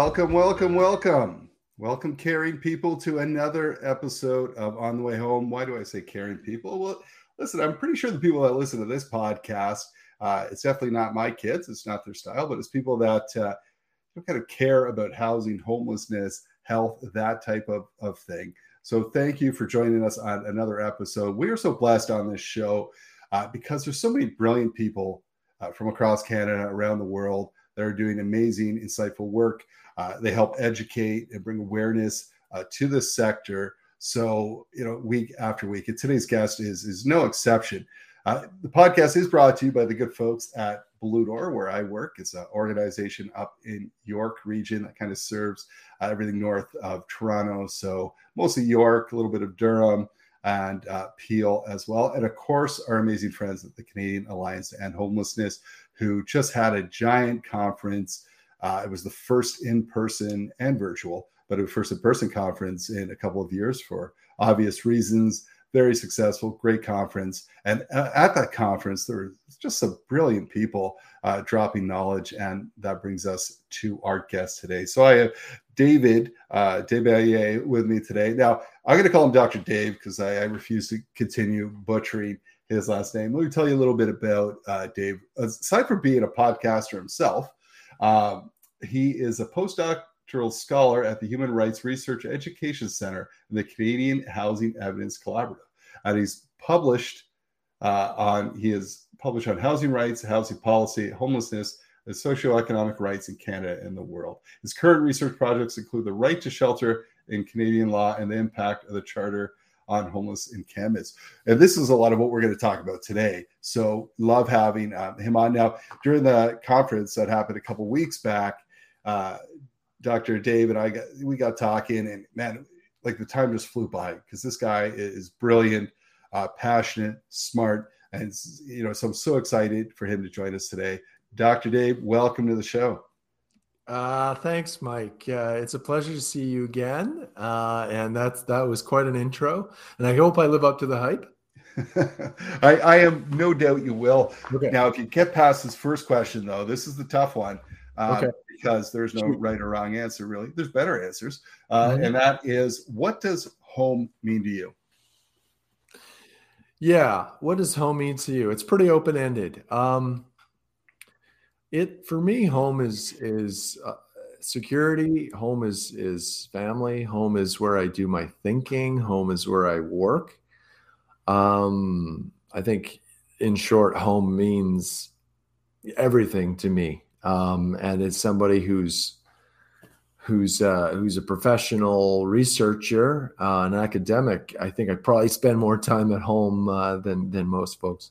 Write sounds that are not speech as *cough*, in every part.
Welcome, welcome, welcome. Welcome, caring people, to another episode of On the Way Home. Why do I say caring people? Well, listen, I'm pretty sure the people that listen to this podcast, uh, it's definitely not my kids, it's not their style, but it's people that uh, kind of care about housing, homelessness, health, that type of, of thing. So, thank you for joining us on another episode. We are so blessed on this show uh, because there's so many brilliant people uh, from across Canada, around the world that are doing amazing, insightful work. Uh, they help educate and bring awareness uh, to this sector. So, you know, week after week, and today's guest is is no exception. Uh, the podcast is brought to you by the good folks at Blue Door, where I work. It's an organization up in York region that kind of serves uh, everything north of Toronto. So mostly York, a little bit of Durham and uh, Peel as well. And of course, our amazing friends at the Canadian Alliance to End Homelessness, who just had a giant conference. Uh, it was the first in person and virtual, but a first in person conference in a couple of years for obvious reasons. Very successful, great conference. And uh, at that conference, there were just some brilliant people uh, dropping knowledge. And that brings us to our guest today. So I have David uh, DesBaillets with me today. Now, I'm going to call him Dr. Dave because I, I refuse to continue butchering his last name. Let me tell you a little bit about uh, Dave. Aside from being a podcaster himself, um, he is a postdoctoral scholar at the Human Rights Research Education Center and the Canadian Housing Evidence Collaborative. And he's published uh, on he is published on housing rights, housing policy, homelessness, and socioeconomic rights in Canada and the world. His current research projects include the right to shelter in Canadian law and the impact of the Charter on homeless encampments. And this is a lot of what we're going to talk about today. So love having um, him on. Now, during the conference that happened a couple weeks back, uh, Dr. Dave and I got we got talking, and man, like the time just flew by because this guy is brilliant, uh, passionate, smart, and you know, so I'm so excited for him to join us today. Dr. Dave, welcome to the show. Uh, thanks, Mike. Uh, it's a pleasure to see you again. Uh, and that's that was quite an intro. And I hope I live up to the hype. *laughs* I, I am no doubt you will. Okay. Now, if you get past this first question, though, this is the tough one uh, okay. because there's no right or wrong answer, really. There's better answers. Uh, mm-hmm. And that is what does home mean to you? Yeah. What does home mean to you? It's pretty open ended. Um, it for me home is is uh, security home is is family home is where i do my thinking home is where i work um i think in short home means everything to me um and it's somebody who's who's uh, who's a professional researcher, uh, an academic, I think I probably spend more time at home uh, than than most folks.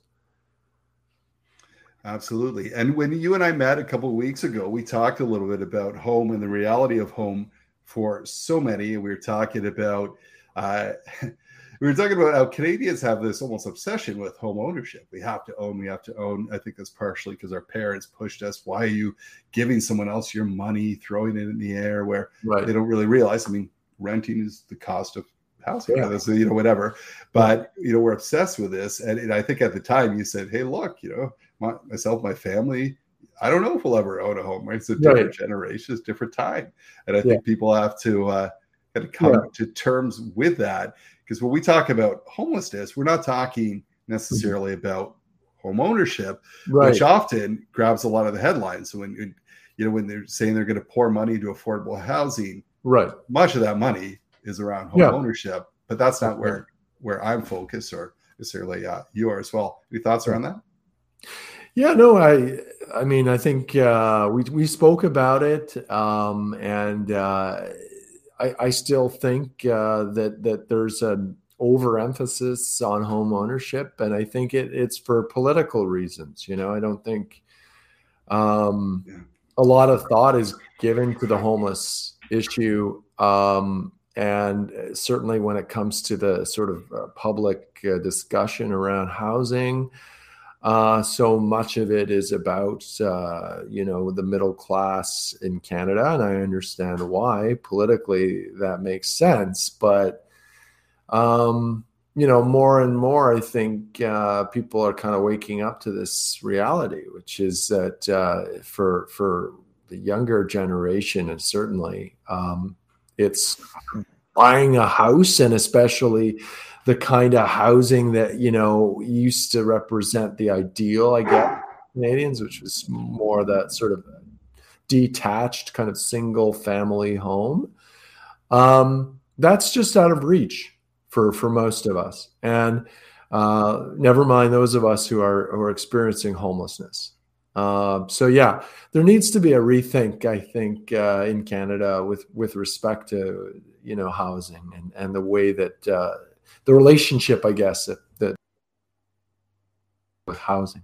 Absolutely. And when you and I met a couple of weeks ago, we talked a little bit about home and the reality of home for so many. We were talking about uh, *laughs* we were talking about how Canadians have this almost obsession with home ownership. We have to own, we have to own. I think that's partially because our parents pushed us. Why are you giving someone else your money, throwing it in the air where right. they don't really realize? I mean, renting is the cost of housing, yeah. you know, whatever. But you know, we're obsessed with this. And, and I think at the time you said, Hey, look, you know, my, myself, my family, I don't know if we'll ever own a home. Right? It's a different right. generation, it's different time, and I think people have to uh, kind of come yeah. to terms with that. Because when we talk about homelessness, we're not talking necessarily mm-hmm. about home ownership, right. which often grabs a lot of the headlines. So when you know when they're saying they're going to pour money into affordable housing, right? Much of that money is around home yeah. ownership, but that's not where where I'm focused or necessarily uh, you are as well. Any thoughts around that? Yeah, no, I, I mean, I think uh, we we spoke about it, um, and uh, I, I still think uh, that that there's an overemphasis on home ownership, and I think it, it's for political reasons. You know, I don't think um, yeah. a lot of thought is given to the homeless issue, um, and certainly when it comes to the sort of uh, public uh, discussion around housing. Uh, so much of it is about, uh, you know, the middle class in Canada, and I understand why politically that makes sense. But, um, you know, more and more, I think uh, people are kind of waking up to this reality, which is that uh, for for the younger generation, and certainly um, it's buying a house, and especially the kind of housing that you know used to represent the ideal, I guess, Canadians, which was more that sort of detached kind of single family home. Um, that's just out of reach for for most of us, and uh, never mind those of us who are who are experiencing homelessness. Uh, so yeah, there needs to be a rethink, I think, uh, in Canada with with respect to you know housing and and the way that uh, the relationship, I guess, that, that with housing.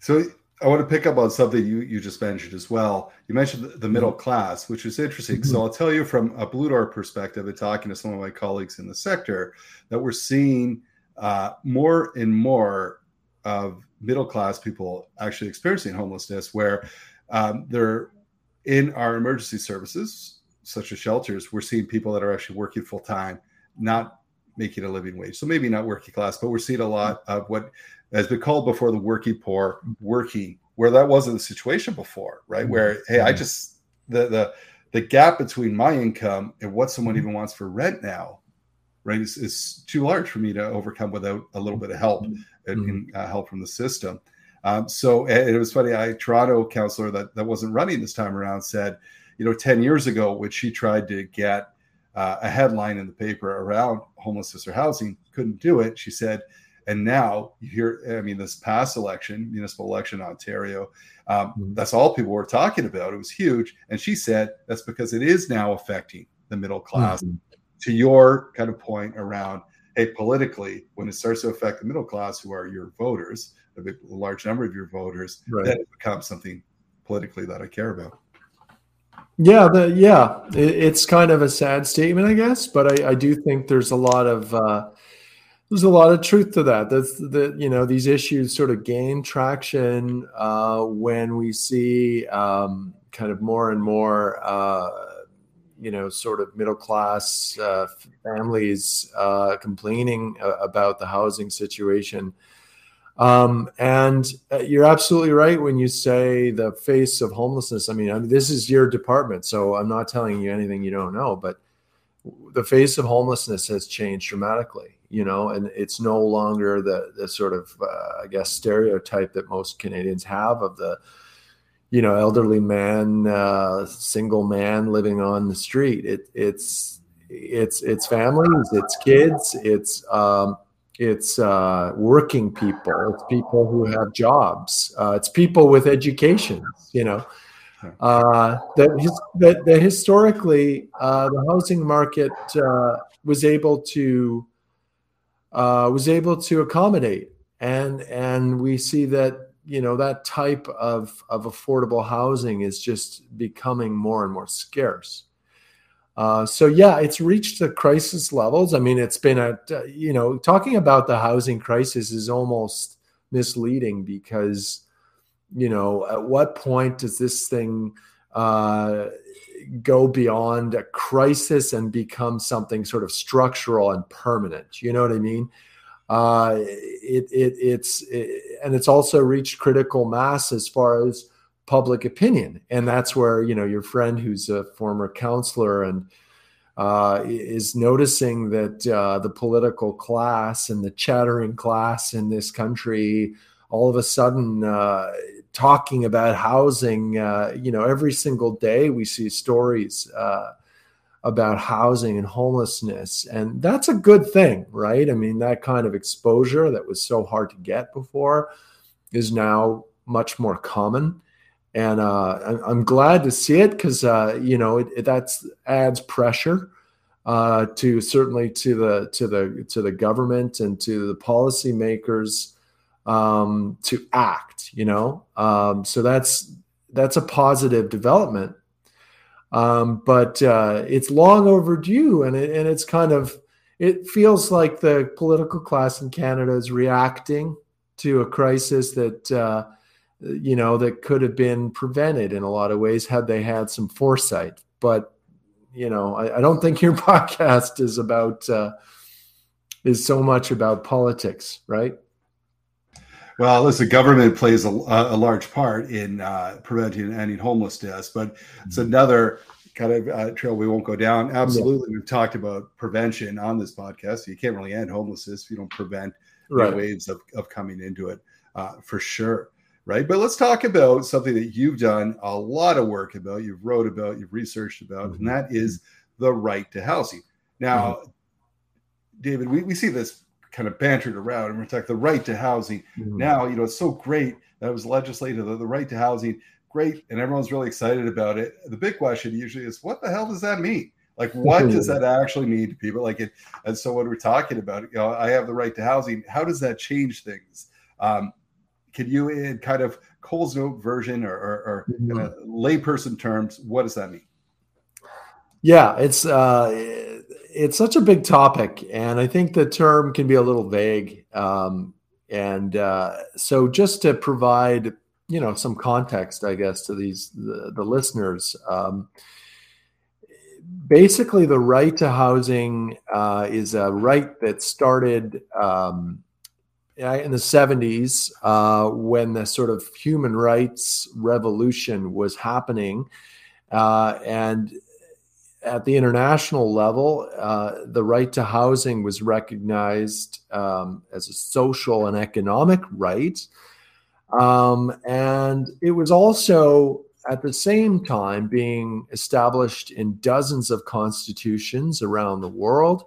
So I want to pick up on something you, you just mentioned as well. You mentioned the middle mm-hmm. class, which is interesting. Mm-hmm. So I'll tell you from a Blue Door perspective, and talking to some of my colleagues in the sector, that we're seeing uh, more and more of middle class people actually experiencing homelessness, where um, they're in our emergency services, such as shelters. We're seeing people that are actually working full time, not making a living wage. So maybe not working class, but we're seeing a lot of what has been called before the working poor working, where that wasn't the situation before, right? Where hey, I just the the the gap between my income and what someone even wants for rent now, right, is, is too large for me to overcome without a little bit of help and, mm-hmm. and uh, help from the system. Um, so it was funny. I Toronto councillor that that wasn't running this time around said, you know, ten years ago, when she tried to get uh, a headline in the paper around homelessness or housing, couldn't do it. She said, and now you hear, I mean, this past election, municipal election in Ontario, um, mm-hmm. that's all people were talking about. It was huge. And she said that's because it is now affecting the middle class. Mm-hmm. To your kind of point around, hey, politically, when it starts to affect the middle class, who are your voters, a, big, a large number of your voters, right. then it becomes something politically that I care about. Yeah, the yeah, it, it's kind of a sad statement, I guess, but I, I do think there's a lot of uh, there's a lot of truth to that. That's that you know these issues sort of gain traction uh, when we see um, kind of more and more uh, you know sort of middle class uh, families uh, complaining about the housing situation. Um, and uh, you're absolutely right when you say the face of homelessness. I mean, I mean, this is your department, so I'm not telling you anything you don't know, but the face of homelessness has changed dramatically, you know, and it's no longer the, the sort of, uh, I guess, stereotype that most Canadians have of the, you know, elderly man, uh, single man living on the street. It, it's, it's, it's families, it's kids, it's, um, it's uh, working people, it's people who have jobs, uh, it's people with education, you know. Uh, that, his, that, that historically uh, the housing market uh, was able to uh, was able to accommodate, and and we see that you know that type of of affordable housing is just becoming more and more scarce. Uh, so yeah, it's reached the crisis levels. I mean, it's been a uh, you know talking about the housing crisis is almost misleading because you know at what point does this thing uh, go beyond a crisis and become something sort of structural and permanent? You know what I mean? Uh, it, it it's it, and it's also reached critical mass as far as public opinion. And that's where you know your friend who's a former counselor and uh, is noticing that uh, the political class and the chattering class in this country all of a sudden uh, talking about housing uh, you know every single day we see stories uh, about housing and homelessness. And that's a good thing right? I mean that kind of exposure that was so hard to get before is now much more common and uh, I'm glad to see it because uh, you know it, it that's adds pressure uh, to certainly to the to the to the government and to the policymakers um, to act. You know, um, so that's that's a positive development, um, but uh, it's long overdue, and it, and it's kind of it feels like the political class in Canada is reacting to a crisis that uh, you know, that could have been prevented in a lot of ways had they had some foresight. But, you know, I, I don't think your *laughs* podcast is about, uh, is so much about politics, right? Well, listen, government plays a, a large part in uh, preventing and ending homelessness, but it's mm-hmm. another kind of uh, trail we won't go down. Absolutely, yeah. we've talked about prevention on this podcast. You can't really end homelessness if you don't prevent right. waves of, of coming into it, uh, for sure. Right, but let's talk about something that you've done a lot of work about, you've wrote about, you've researched about, mm-hmm. and that is the right to housing. Now, mm-hmm. David, we, we see this kind of bantered around and we're talking the right to housing. Mm-hmm. Now, you know, it's so great that it was legislated the, the right to housing, great, and everyone's really excited about it. The big question usually is what the hell does that mean? Like, what does *laughs* that actually mean to people? Like, it, and so when we're talking about, you know, I have the right to housing. How does that change things? Um, can you, in kind of Cole's Note version or, or, or mm-hmm. kind of layperson terms, what does that mean? Yeah, it's uh, it's such a big topic, and I think the term can be a little vague. Um, and uh, so, just to provide you know some context, I guess, to these the, the listeners. Um, basically, the right to housing uh, is a right that started um, in the 70s uh, when the sort of human rights revolution was happening. Uh, and at the international level, uh, the right to housing was recognized um, as a social and economic right. Um, and it was also at the same time being established in dozens of constitutions around the world.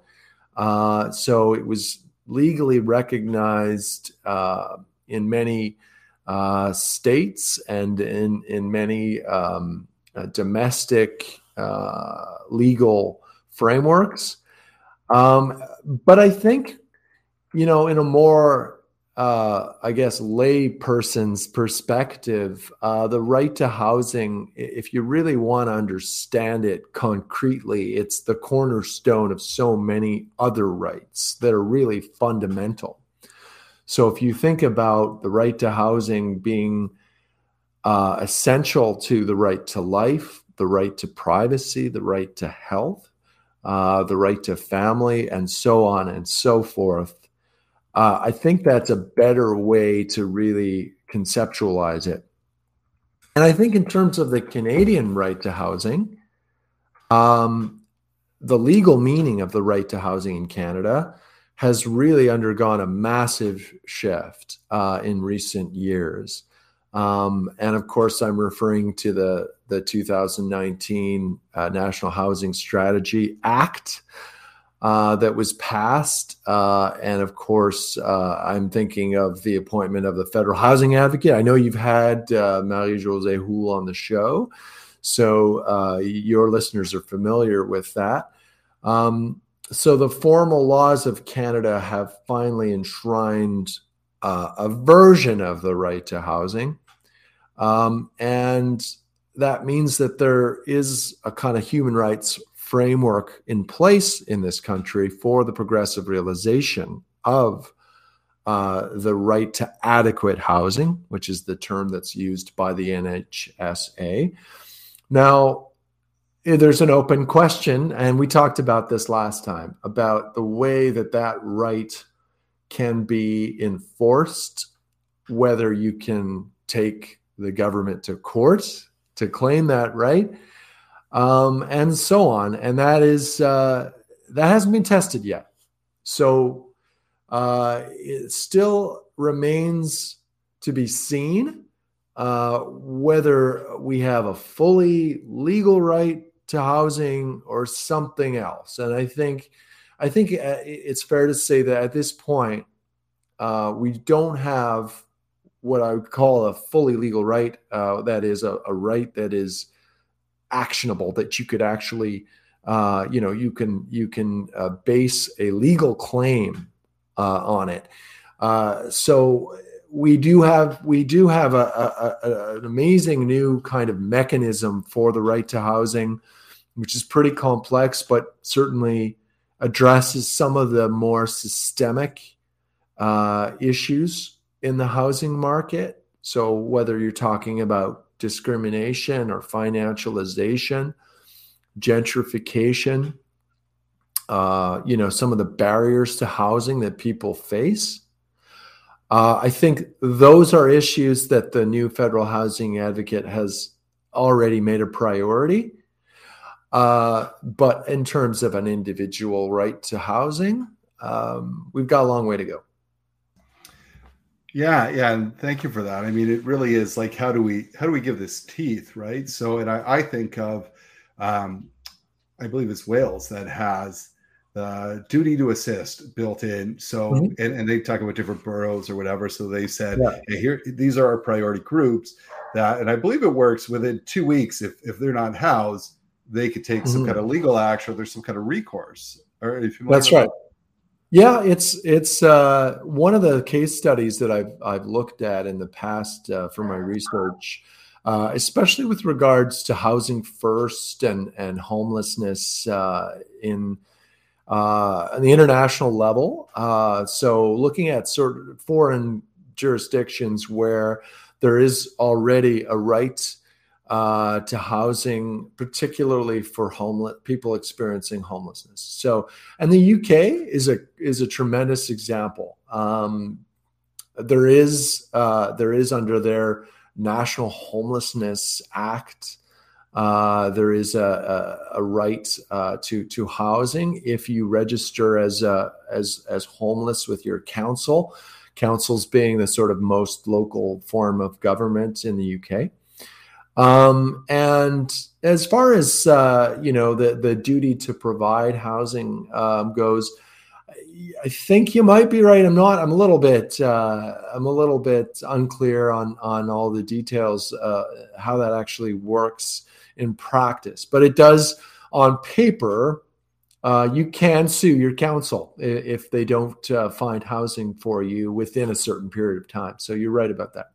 Uh, so it was legally recognized uh, in many uh, states and in, in many um, uh, domestic uh, legal frameworks. Um, but I think, you know, in a more, uh, I guess, lay person's perspective, uh, the right to housing, if you really want to understand it concretely, it's the cornerstone of so many other rights that are really fundamental. So if you think about the right to housing being uh, essential to the right to life, the right to privacy, the right to health, uh, the right to family, and so on and so forth. Uh, I think that's a better way to really conceptualize it. And I think, in terms of the Canadian right to housing, um, the legal meaning of the right to housing in Canada has really undergone a massive shift uh, in recent years. Um, and of course, I'm referring to the, the 2019 uh, National Housing Strategy Act uh, that was passed. Uh, and of course, uh, I'm thinking of the appointment of the federal housing advocate. I know you've had uh, Marie Jose Houle on the show, so uh, your listeners are familiar with that. Um, so the formal laws of Canada have finally enshrined a version of the right to housing um, and that means that there is a kind of human rights framework in place in this country for the progressive realization of uh, the right to adequate housing, which is the term that's used by the NHSA. Now, there's an open question, and we talked about this last time about the way that that right can be enforced, whether you can take the government to court to claim that right, um, and so on. And that is uh, that hasn't been tested yet. So uh, it still remains to be seen uh, whether we have a fully legal right to housing or something else. And I think I think uh, it's fair to say that at this point uh, we don't have what I would call a fully legal right. Uh, that is a, a, right that is actionable, that you could actually, uh, you know, you can you can uh, base a legal claim uh, on it. Uh, so we do have we do have a, a, a, an amazing new kind of mechanism for the right to housing, which is pretty complex, but certainly addresses some of the more systemic uh, issues in the housing market. So, whether you're talking about discrimination or financialization, gentrification, uh, you know, some of the barriers to housing that people face. Uh, I think those are issues that the new federal housing advocate has already made a priority. Uh, but in terms of an individual right to housing, um, we've got a long way to go. Yeah, yeah, and thank you for that. I mean, it really is like how do we how do we give this teeth, right? So, and I, I think of, um, I believe it's Wales that has the duty to assist built in. So, mm-hmm. and, and they talk about different boroughs or whatever. So they said, yeah. hey, here these are our priority groups. That, and I believe it works within two weeks. If if they're not housed, they could take mm-hmm. some kind of legal action. Or there's some kind of recourse. Or if you that's right. Yeah, it's it's uh, one of the case studies that I've I've looked at in the past uh, for my research, uh, especially with regards to housing first and and homelessness uh, in uh, on the international level. Uh, so looking at sort of foreign jurisdictions where there is already a right uh, to housing, particularly for homeless people experiencing homelessness. So, and the UK is a is a tremendous example. Um, there is uh, there is under their National Homelessness Act. Uh, there is a, a, a right uh, to to housing if you register as a, as as homeless with your council. Councils being the sort of most local form of government in the UK. Um, and as far as uh, you know, the the duty to provide housing um, goes, I think you might be right. I'm not. I'm a little bit. Uh, I'm a little bit unclear on on all the details uh, how that actually works in practice, but it does on paper. Uh, you can sue your council if they don't uh, find housing for you within a certain period of time. So you're right about that.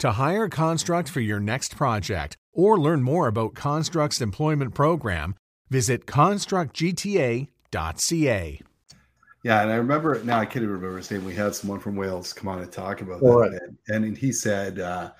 To hire Construct for your next project or learn more about Construct's employment program, visit constructgta.ca. Yeah, and I remember now I can't even remember his name. We had someone from Wales come on and talk about that, right. and, and he said uh,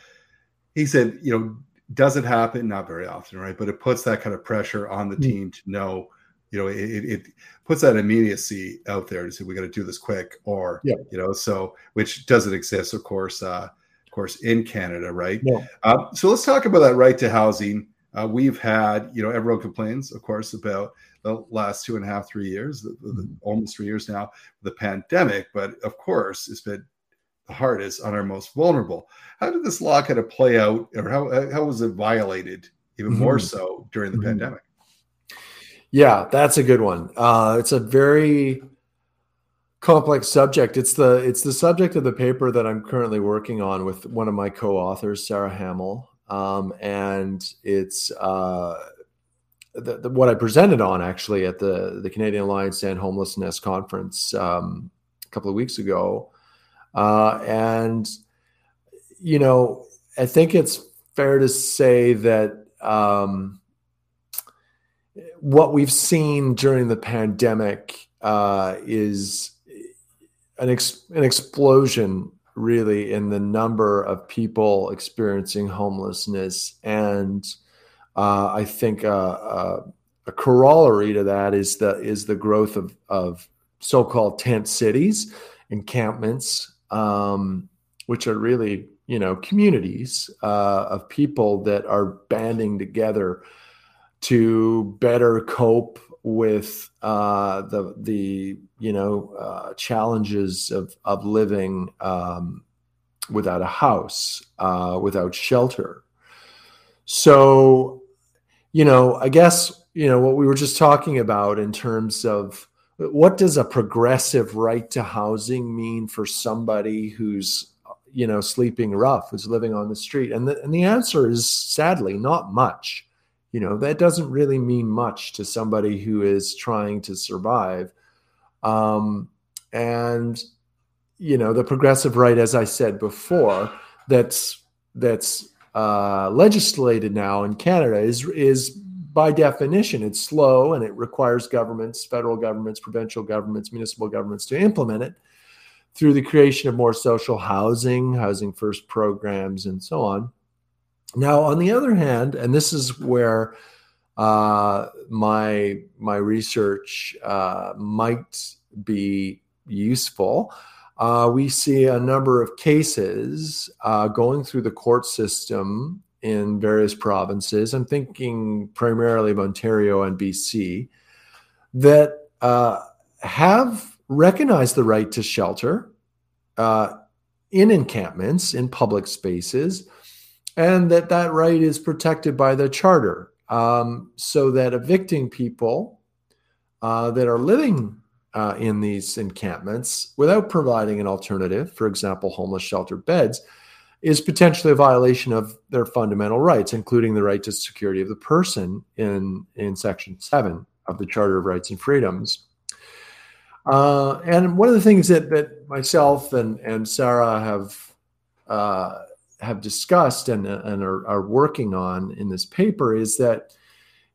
he said you know does it happen? Not very often, right? But it puts that kind of pressure on the mm. team to know, you know, it, it puts that immediacy out there to say we got to do this quick, or yeah. you know, so which doesn't exist, of course. Uh, of course, in Canada, right? Yeah. Uh, so let's talk about that right to housing. Uh, we've had, you know, everyone complains, of course, about the last two and a half, three years, the, the, mm-hmm. almost three years now, the pandemic. But of course, it's been the hardest on our most vulnerable. How did this law kind of play out, or how how was it violated even mm-hmm. more so during the mm-hmm. pandemic? Yeah, that's a good one. Uh, it's a very complex subject. It's the it's the subject of the paper that I'm currently working on with one of my co-authors, Sarah Hamill, um, and it's uh, the, the, what I presented on actually at the the Canadian Alliance and Homelessness conference um, a couple of weeks ago, uh, and you know I think it's fair to say that. Um, what we've seen during the pandemic uh, is an, ex- an explosion really in the number of people experiencing homelessness. And uh, I think uh, uh, a corollary to that is the is the growth of of so-called tent cities, encampments, um, which are really you know communities uh, of people that are banding together to better cope with uh, the the you know uh, challenges of of living um, without a house, uh, without shelter. So, you know, I guess you know what we were just talking about in terms of what does a progressive right to housing mean for somebody who's you know sleeping rough, who's living on the street, and the and the answer is sadly not much you know that doesn't really mean much to somebody who is trying to survive um, and you know the progressive right as i said before that's that's uh, legislated now in Canada is is by definition it's slow and it requires governments, federal governments, provincial governments, municipal governments to implement it through the creation of more social housing, housing first programs, and so on. Now, on the other hand, and this is where uh, my my research uh, might be useful. Uh, we see a number of cases uh, going through the court system in various provinces. I'm thinking primarily of Ontario and BC that uh, have recognized the right to shelter uh, in encampments in public spaces, and that that right is protected by the charter, um, so that evicting people uh, that are living uh, in these encampments without providing an alternative, for example, homeless shelter beds, is potentially a violation of their fundamental rights, including the right to security of the person in, in Section 7 of the Charter of Rights and Freedoms. Uh, and one of the things that, that myself and, and Sarah have uh, have discussed and, and are, are working on in this paper is that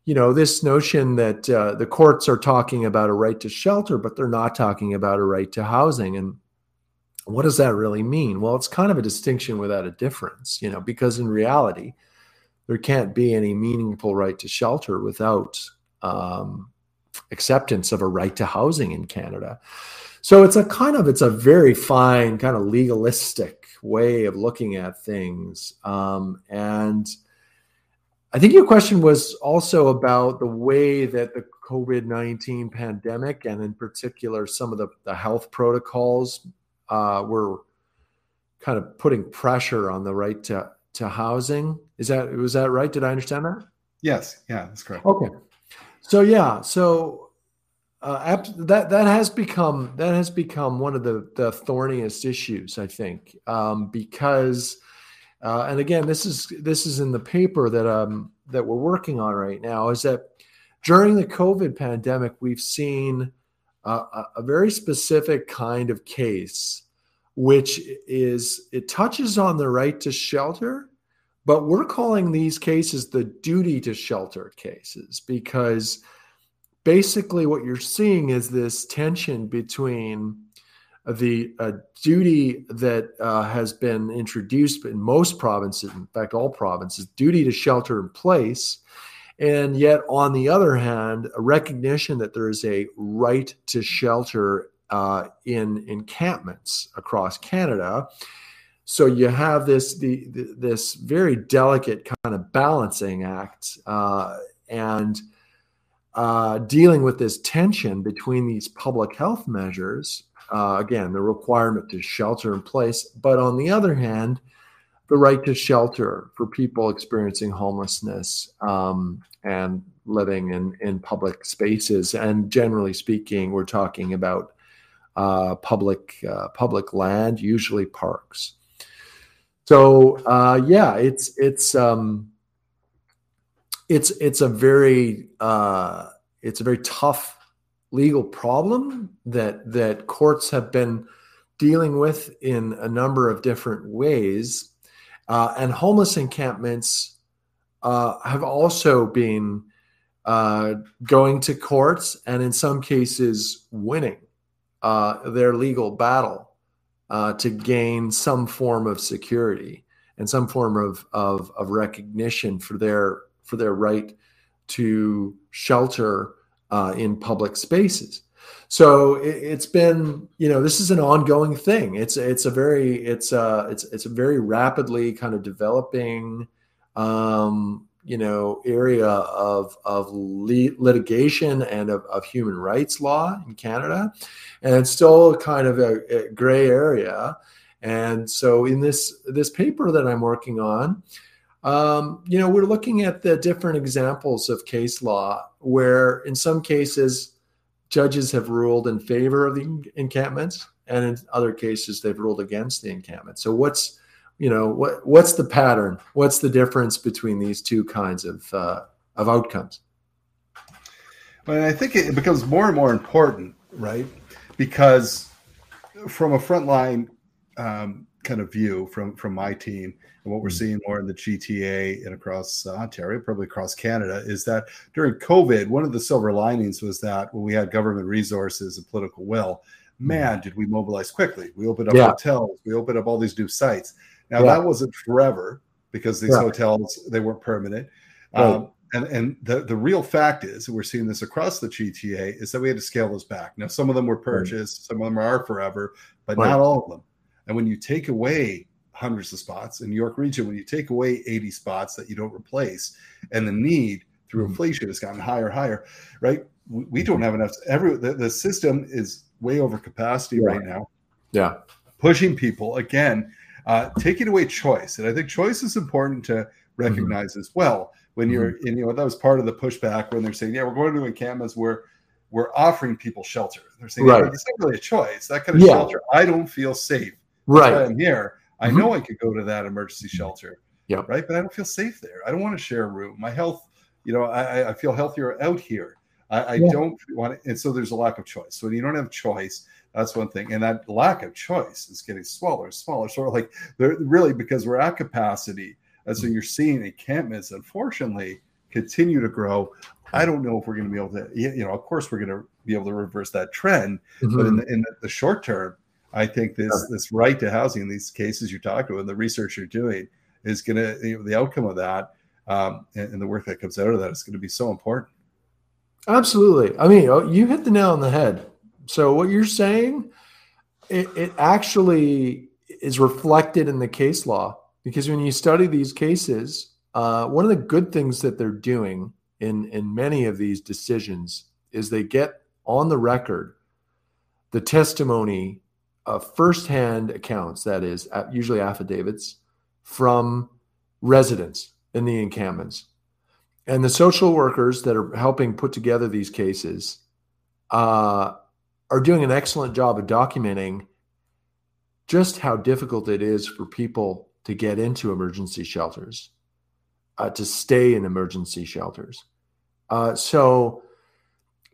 you know this notion that uh, the courts are talking about a right to shelter but they're not talking about a right to housing. And what does that really mean? Well it's kind of a distinction without a difference you know because in reality there can't be any meaningful right to shelter without um, acceptance of a right to housing in canada. So it's a kind of it's a very fine kind of legalistic way of looking at things um, and I think your question was also about the way that the COVID 19 pandemic, and in particular, some of the, the health protocols, uh, were kind of putting pressure on the right to, to housing. Is that was that right? Did I understand that? Yes. Yeah, that's correct. Okay. So yeah, so uh, that that has become that has become one of the the thorniest issues, I think, um, because uh, and again, this is this is in the paper that um that we're working on right now. Is that during the COVID pandemic, we've seen a very specific kind of case, which is it touches on the right to shelter, but we're calling these cases the duty to shelter cases because basically what you're seeing is this tension between the uh, duty that uh, has been introduced in most provinces, in fact, all provinces, duty to shelter in place. And yet, on the other hand, a recognition that there is a right to shelter uh, in encampments across Canada. So you have this the, the this very delicate kind of balancing act uh, and uh, dealing with this tension between these public health measures uh, again, the requirement to shelter in place, but on the other hand, the right to shelter for people experiencing homelessness um, and living in, in public spaces. And generally speaking, we're talking about uh, public uh, public land, usually parks. So uh, yeah, it's it's um, it's it's a very uh, it's a very tough legal problem that that courts have been dealing with in a number of different ways, uh, and homeless encampments uh, have also been uh, going to courts and in some cases winning uh, their legal battle uh, to gain some form of security and some form of, of, of recognition for their for their right to shelter uh, in public spaces. So it, has been, you know, this is an ongoing thing. It's it's a very it's a it's it's a very rapidly kind of developing, um, you know, area of of litigation and of, of human rights law in Canada, and it's still kind of a, a gray area. And so in this this paper that I'm working on, um, you know, we're looking at the different examples of case law where, in some cases, judges have ruled in favor of the encampments, and in other cases, they've ruled against the encampment. So, what's you know what what's the pattern? What's the difference between these two kinds of uh, of outcomes? Well, I think it becomes more and more important, right? Because from a frontline um, kind of view from from my team and what we're mm. seeing more in the GTA and across uh, Ontario, probably across Canada, is that during COVID, one of the silver linings was that when we had government resources and political will, mm. man, did we mobilize quickly. We opened up yeah. hotels, we opened up all these new sites. Now yeah. that wasn't forever because these yeah. hotels they weren't permanent. Right. Um, and and the, the real fact is, we're seeing this across the GTA, is that we had to scale those back. Now, some of them were purchased, right. some of them are forever, but right. not all of them. And when you take away hundreds of spots in New York region, when you take away 80 spots that you don't replace, and the need through mm-hmm. inflation has gotten higher, higher, right? We, we don't have enough. Every the, the system is way over capacity yeah. right now. Yeah, pushing people again, uh, taking away choice, and I think choice is important to recognize mm-hmm. as well. When you're, mm-hmm. in, you know, that was part of the pushback when they're saying, "Yeah, we're going to encampments where." we're offering people shelter. They're saying, right. it's not really a choice. That kind of yeah. shelter, I don't feel safe right i'm here i mm-hmm. know i could go to that emergency shelter yeah. right? But i don't feel safe there. I don't want to share a room. My health you know i, I feel healthier out here. I, I yeah. don't want to and so there's a lack of choice. So when you don't have choice that's one thing and that lack of choice is getting smaller and smaller. Sort of like they're really because we're at capacity and so mm-hmm. you're seeing encampments unfortunately continue to grow. I don't know if we're going to be able to you know of course we're going to be able to reverse that trend mm-hmm. but in, the, in the short term I think this this right to housing in these cases you talked about and the research you're doing is going to you know, the outcome of that um, and, and, the work that comes out of that is going to be so important. Absolutely. I mean, oh, you hit the nail on the head. So what you're saying, it, it actually is reflected in the case law because when you study these cases, uh, one of the good things that they're doing in in many of these decisions is they get on the record the testimony uh, firsthand accounts, that is, usually affidavits from residents in the encampments. And the social workers that are helping put together these cases uh, are doing an excellent job of documenting just how difficult it is for people to get into emergency shelters, uh, to stay in emergency shelters. Uh, so,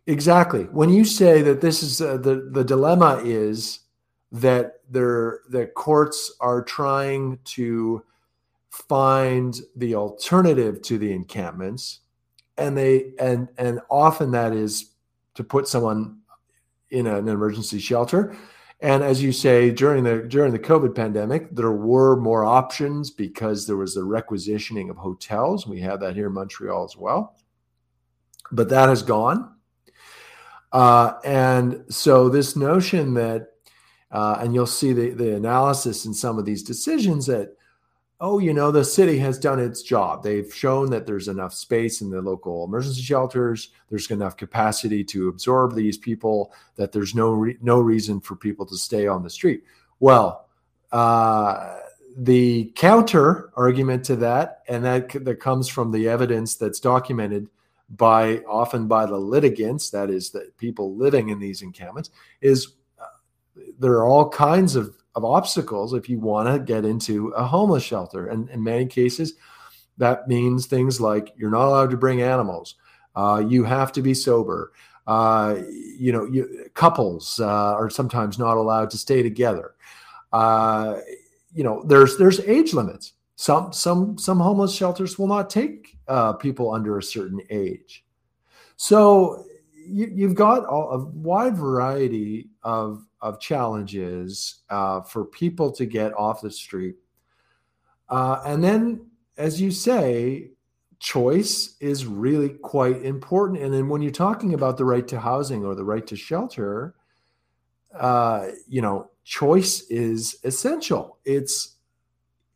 exactly, when you say that this is uh, the the dilemma is that they're that courts are trying to find the alternative to the encampments. And they and and often that is to put someone in an emergency shelter. And as you say during the during the covid pandemic there were more options because there was a requisitioning of hotels. We have that here in montreal as well. But that has gone. Uh, and so this notion that uh, and you'll see the, the analysis in some of these decisions that, oh, you know, the city has done its job. They've shown that there's enough space in the local emergency shelters. There's enough capacity to absorb these people that there's no re- no reason for people to stay on the street. Well, uh, the counter argument to that, and that that comes from the evidence that's documented by often by the litigants, that is, the people living in these encampments, is there are all kinds of, of obstacles if you want to get into a homeless shelter. And in many cases, that means things like you're not allowed to bring animals, uh, you have to be sober. Uh, you know, you, couples uh, are sometimes not allowed to stay together. Uh, you know, there's there's age limits. Some some some homeless shelters will not take uh, people under a certain age. So you, have got a wide variety of of challenges uh, for people to get off the street. Uh, and then, as you say, choice is really quite important. And then, when you're talking about the right to housing or the right to shelter, uh, you know, choice is essential. It's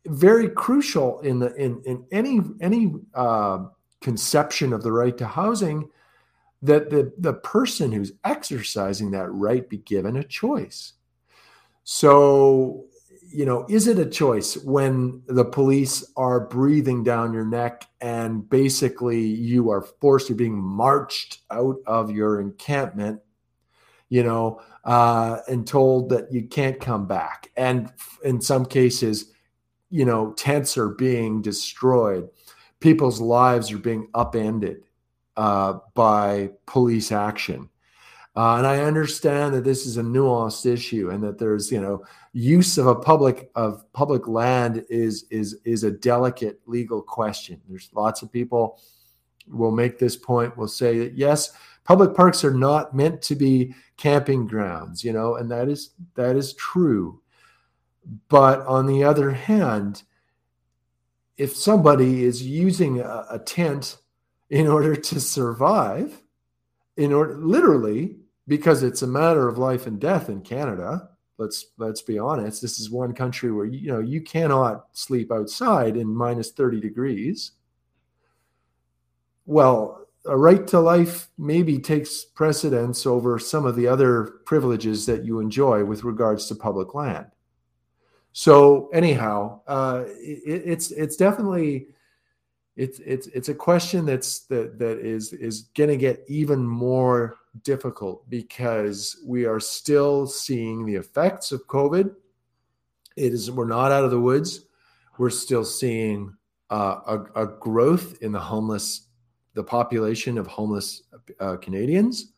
very crucial in the in in any any uh, conception of the right to housing that the, the person who's exercising that right be given a choice. So, you know, is it a choice when the police are breathing down your neck and basically you are forced, you're being marched out of your encampment, you know, uh, and told that you can't come back? And in some cases, you know, tents are being destroyed, people's lives are being upended uh, by police action. Uh, and I understand that this is a nuanced issue, and that there's you know use of a public of public land is is is a delicate legal question. There's lots of people will make this point. Will say that yes, public parks are not meant to be camping grounds, you know, and that is that is true. But on the other hand, if somebody is using a, a tent in order to survive, in order literally because it's a matter of life and death in Canada. Let's let's be honest. This is one country where you know you cannot sleep outside in minus 30 degrees. Well, a right to life maybe takes precedence over some of the other privileges that you enjoy with regards to public land. So anyhow, uh, it, it's it's definitely it's it's it's a question that's that that is is going to get even more difficult because we are still seeing the effects of COVID. It is we're not out of the woods. We're still seeing uh, a, a, growth in the homeless, the population of homeless uh, Canadians,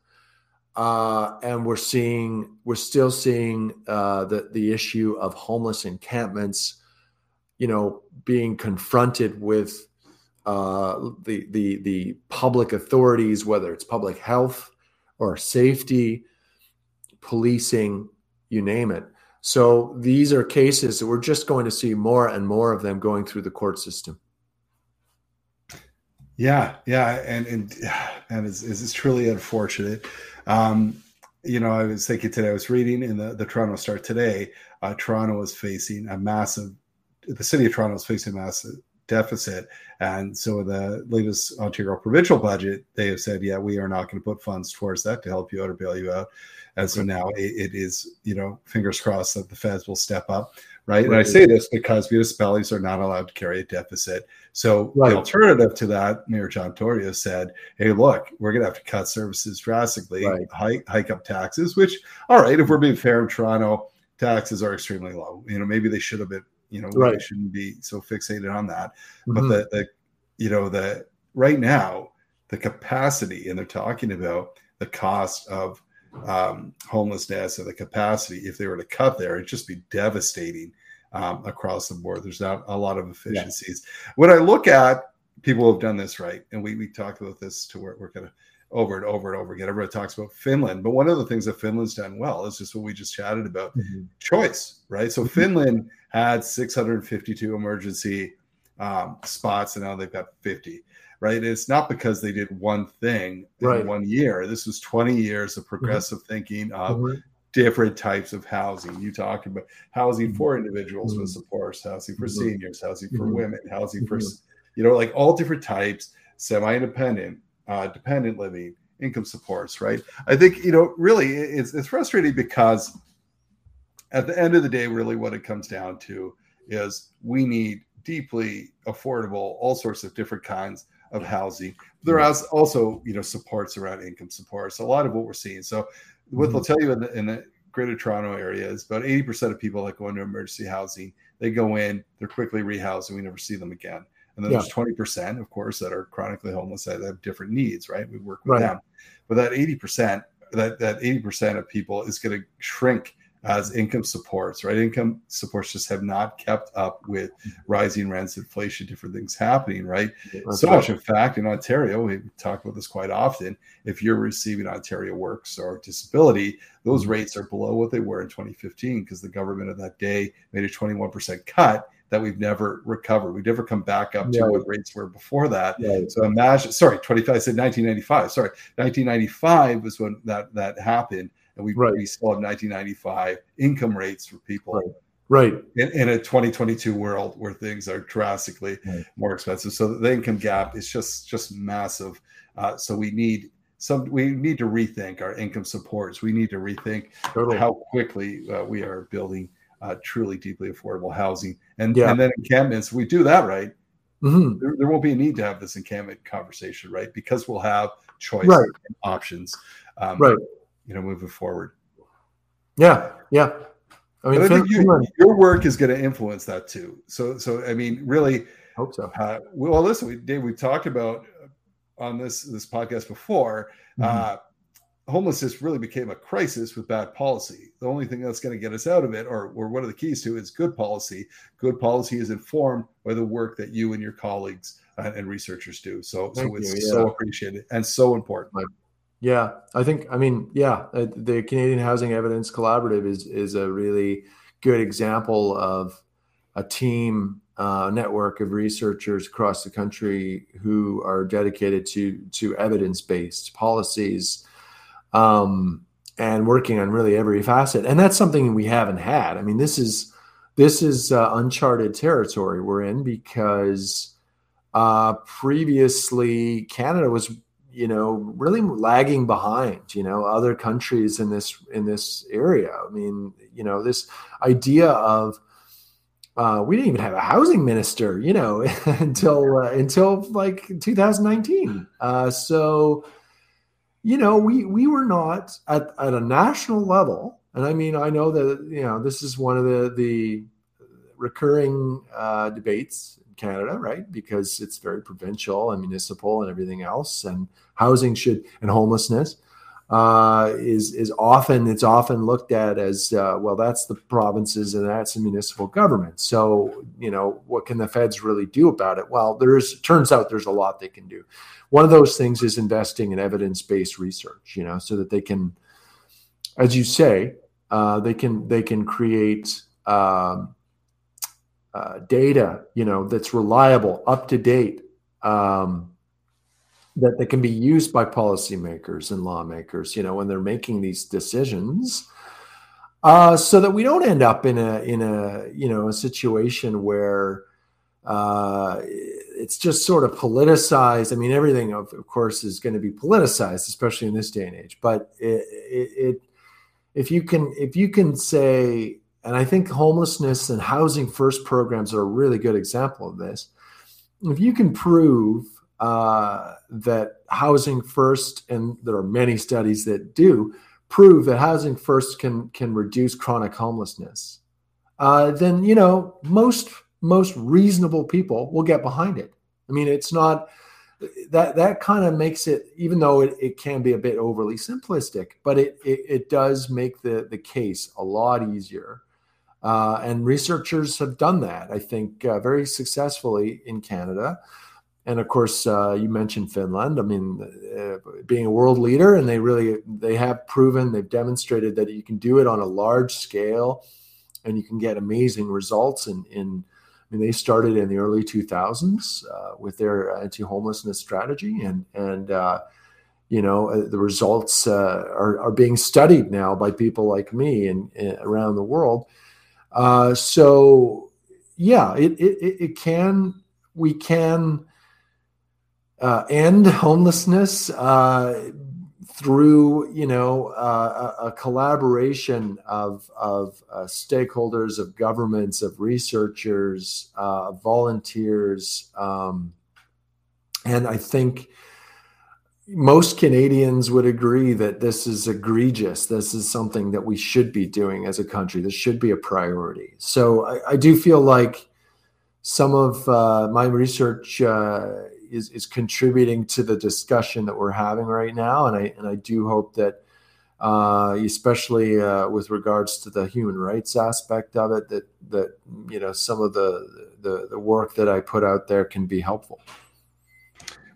uh, and we're seeing we're still seeing uh, the the issue of homeless encampments, you know, being confronted with uh, the the the public authorities, whether it's public health or safety, policing, you name it. So these are cases that we're just going to see more and more of them going through the court system. Yeah, yeah, and and and it's, it's truly unfortunate. Um, you know, I was thinking today. I was reading in the the Toronto Star today. Uh, Toronto is facing a massive. The city of Toronto is facing a massive deficit. And so the latest Ontario provincial budget, they have said, yeah, we are not going to put funds towards that to help you out or bail you out. And so now it, it is, you know, fingers crossed that the feds will step up. Right. And I say this because municipalities are not allowed to carry a deficit. So right. the alternative to that, Mayor John Tory said, hey, look, we're going to have to cut services drastically, right. hike, hike up taxes, which, all right, if we're being fair in Toronto, taxes are extremely low. You know, maybe they should have been you know, right. we shouldn't be so fixated on that. Mm-hmm. But the, the, you know, the right now, the capacity, and they're talking about the cost of um, homelessness and the capacity. If they were to cut there, it'd just be devastating um, across the board. There's not a lot of efficiencies. Yeah. When I look at people who have done this right, and we we talked about this to where we're gonna over and over and over again. Everybody talks about Finland, but one of the things that Finland's done well is just what we just chatted about mm-hmm. choice, right? So mm-hmm. Finland had 652 emergency um, spots, and now they've got 50. Right? It's not because they did one thing in right. one year. This was 20 years of mm-hmm. progressive mm-hmm. thinking of mm-hmm. different types of housing. You talk about housing for individuals with supports, housing for seniors, housing for women, housing for you know, like all different types, semi-independent, uh, dependent living, income supports, right? I think, you know, really it's, it's frustrating because at the end of the day, really what it comes down to is we need deeply affordable, all sorts of different kinds of housing. There are also, you know, supports around income supports. A lot of what we're seeing. So, what mm-hmm. they'll tell you in the, in the Greater Toronto area is about 80% of people that go into emergency housing, they go in, they're quickly rehoused, and we never see them again. And then yeah. there's 20%, of course, that are chronically homeless that have different needs, right? We work with right. them. But that 80%, that, that 80% of people is going to shrink as income supports, right? Income supports just have not kept up with rising rents, inflation, different things happening, right? That's so much, in fact, in Ontario, we talk about this quite often. If you're receiving Ontario Works or disability, those mm-hmm. rates are below what they were in 2015 because the government of that day made a 21% cut that we've never recovered. We've never come back up to what rates were before that. So imagine, sorry, 25, I said 1995. Sorry, 1995 was when that that happened, and we, right. we still have 1995 income rates for people. Right. Right. In, in, a 2022 world where things are drastically right. more expensive, so the income gap is just just massive. Uh, so we need some. We need to rethink our income supports. We need to rethink totally. how quickly uh, we are building uh, truly deeply affordable housing. And, yeah. and then encampments, we do that right, mm-hmm. there, there, won't be a need to have this encampment conversation, right? Because we'll have choice right. and options, um, right? You know, moving forward. Yeah, yeah. I mean, I think you, your work is going to influence that too. So, so I mean, really, hope so. Uh, well, listen, we, Dave, we talked about on this this podcast before. Mm-hmm. Uh, homelessness really became a crisis with bad policy. The only thing that's going to get us out of it, or, or one of the keys to it, is good policy. Good policy is informed by the work that you and your colleagues and, and researchers do. So, Thank so it's you, yeah. so appreciated and so important. Yeah, I think. I mean, yeah, uh, the Canadian Housing Evidence Collaborative is is a really good example of a team uh, network of researchers across the country who are dedicated to to evidence based policies um, and working on really every facet. And that's something we haven't had. I mean, this is this is uh, uncharted territory we're in because uh, previously Canada was you know really lagging behind you know other countries in this in this area i mean you know this idea of uh, we didn't even have a housing minister you know *laughs* until uh, until like 2019 uh, so you know, we we were not at, at a national level, and I mean, I know that you know this is one of the the recurring uh, debates in Canada, right? Because it's very provincial and municipal and everything else, and housing should and homelessness uh, is is often it's often looked at as uh, well. That's the provinces and that's the municipal government. So you know what can the feds really do about it? Well, there's turns out there's a lot they can do. One of those things is investing in evidence based research. You know, so that they can, as you say, uh, they can they can create. Um, uh, data, you know, that's reliable, up to date, um, that, that can be used by policymakers and lawmakers, you know, when they're making these decisions, uh, so that we don't end up in a in a you know a situation where uh, it's just sort of politicized. I mean, everything of, of course is going to be politicized, especially in this day and age. But it, it, it if you can if you can say, and I think homelessness and housing first programs are a really good example of this. If you can prove uh, that housing first, and there are many studies that do prove that housing first can can reduce chronic homelessness, uh, then you know most most reasonable people will get behind it. I mean, it's not that that kind of makes it, even though it, it can be a bit overly simplistic, but it it, it does make the the case a lot easier. Uh, and researchers have done that, I think, uh, very successfully in Canada and of course uh, you mentioned finland i mean uh, being a world leader and they really they have proven they've demonstrated that you can do it on a large scale and you can get amazing results in in I mean, they started in the early 2000s uh, with their anti-homelessness strategy, and and uh, you know uh, the results uh, are are being studied now by people like me and, around the world. so yeah, it, it it can we can uh, end homelessness uh, through you know uh, a, a, collaboration of of uh, stakeholders, of governments, of researchers, uh, volunteers, um, and I think most Canadians would agree that this is egregious. This is something that we should be doing as a country. This should be a priority. So I, I do feel like some of uh, my research uh, is is contributing to the discussion that we're having right now, and I and I do hope that, uh, especially uh, with regards to the human rights aspect of it, that that you know some of the, the the work that I put out there can be helpful.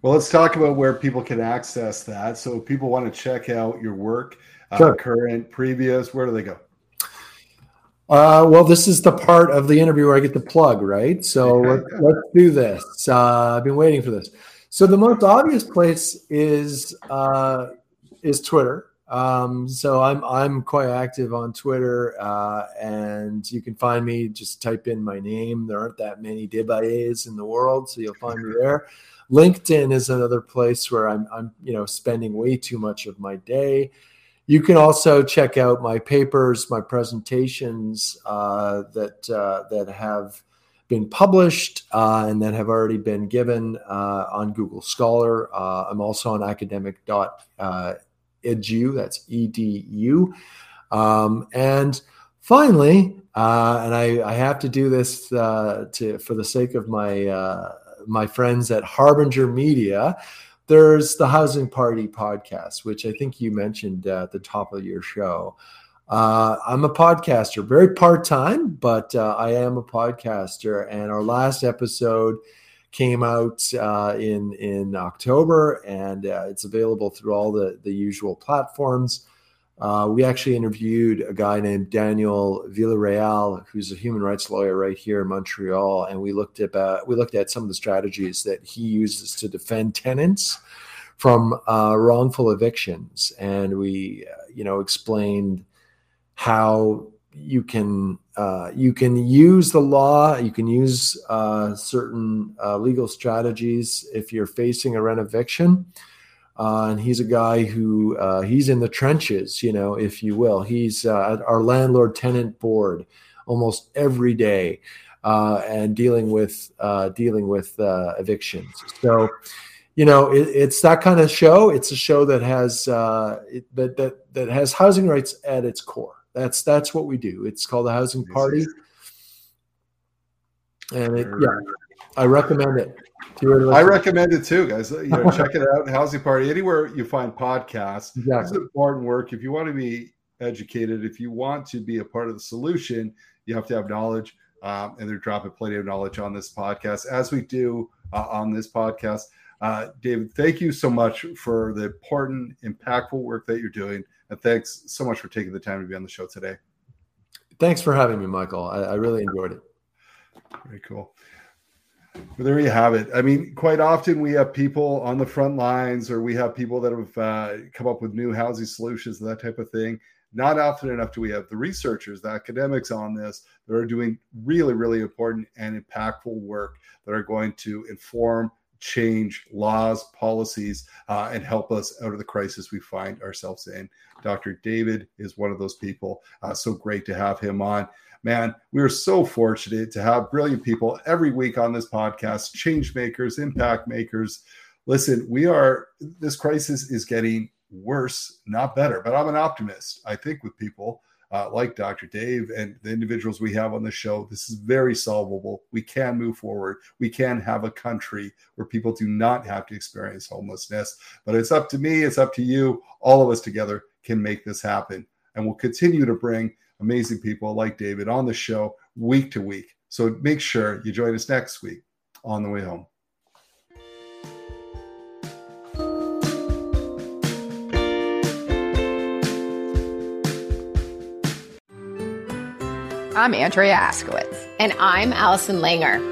Well, let's talk about where people can access that. So, if people want to check out your work, uh, current, previous, where do they go? Uh, well, this is the part of the interview where I get the plug, right? So *laughs* let's, let's do this. Uh, I've been waiting for this. So the most obvious place is uh, is Twitter. Um, so I'm I'm quite active on Twitter, uh, and you can find me. Just type in my name. There aren't that many DesBaillets in the world, so you'll find me there. LinkedIn is another place where I'm I'm you know spending way too much of my day. You can also check out my papers, my presentations uh, that uh, that have been published uh, and that have already been given uh, on Google Scholar. Uh, I'm also on academia.edu, uh, that's edu. Um, and finally, and I, I, have to do this to for the sake of my my friends at Harbinger Media there's the Housing Party podcast, which I think you mentioned uh, at the top of your show. Uh, I'm a podcaster, very part time, but uh, I am a podcaster. And our last episode came out uh, in in October, and uh, it's available through all the the usual platforms. Uh, we actually interviewed a guy named Daniel Villarreal, who's a human rights lawyer right here in Montreal, and we looked at uh, we looked at some of the strategies that he uses to defend tenants from uh, wrongful evictions, and we uh, you know explained how you can uh, you can use the law, you can use uh, certain legal strategies if you're facing a rent eviction uh, and he's a guy who uh, he's in the trenches, you know, if you will. He's uh, at our landlord tenant board almost every day, uh, and dealing with uh, dealing with uh, evictions. So, you know, it, it's that kind of show. It's a show that has it, that that that has housing rights at its core. That's that's what we do. It's called the Housing Party, and it, yeah, I recommend it. I recommend it too, guys. You know, *laughs* check it out. Housing Party, anywhere you find podcasts. Exactly. This is important work. If you want to be educated, if you want to be a part of the solution, you have to have knowledge. Um, and they're dropping plenty of knowledge on this podcast, as we do uh, on this podcast. Uh, David, thank you so much for the important, impactful work that you're doing. And thanks so much for taking the time to be on the show today. Thanks for having me, Michael. I, I really enjoyed it. Very cool. Well, there you have it. I mean, quite often we have people on the front lines, or we have people that have uh, come up with new housing solutions and that type of thing. Not often enough do we have the researchers, the academics on this that are doing really, really important and impactful work that are going to inform, change laws, policies, uh, and help us out of the crisis we find ourselves in. Dr. David is one of those people. Uh, so great to have him on man, we are so fortunate to have brilliant people every week on this podcast, change makers, impact makers. Listen, we are, this crisis is getting worse, not better, but I'm an optimist. I think with people uh, like Dr. Dave and the individuals we have on the show, this is very solvable. We can move forward. We can have a country where people do not have to experience homelessness. But it's up to me, it's up to you. All of us together can make this happen. And we'll continue to bring amazing people like David on the show week to week. So make sure you join us next week on the way home. I'm Andrea Askowitz. And I'm Allison Langer.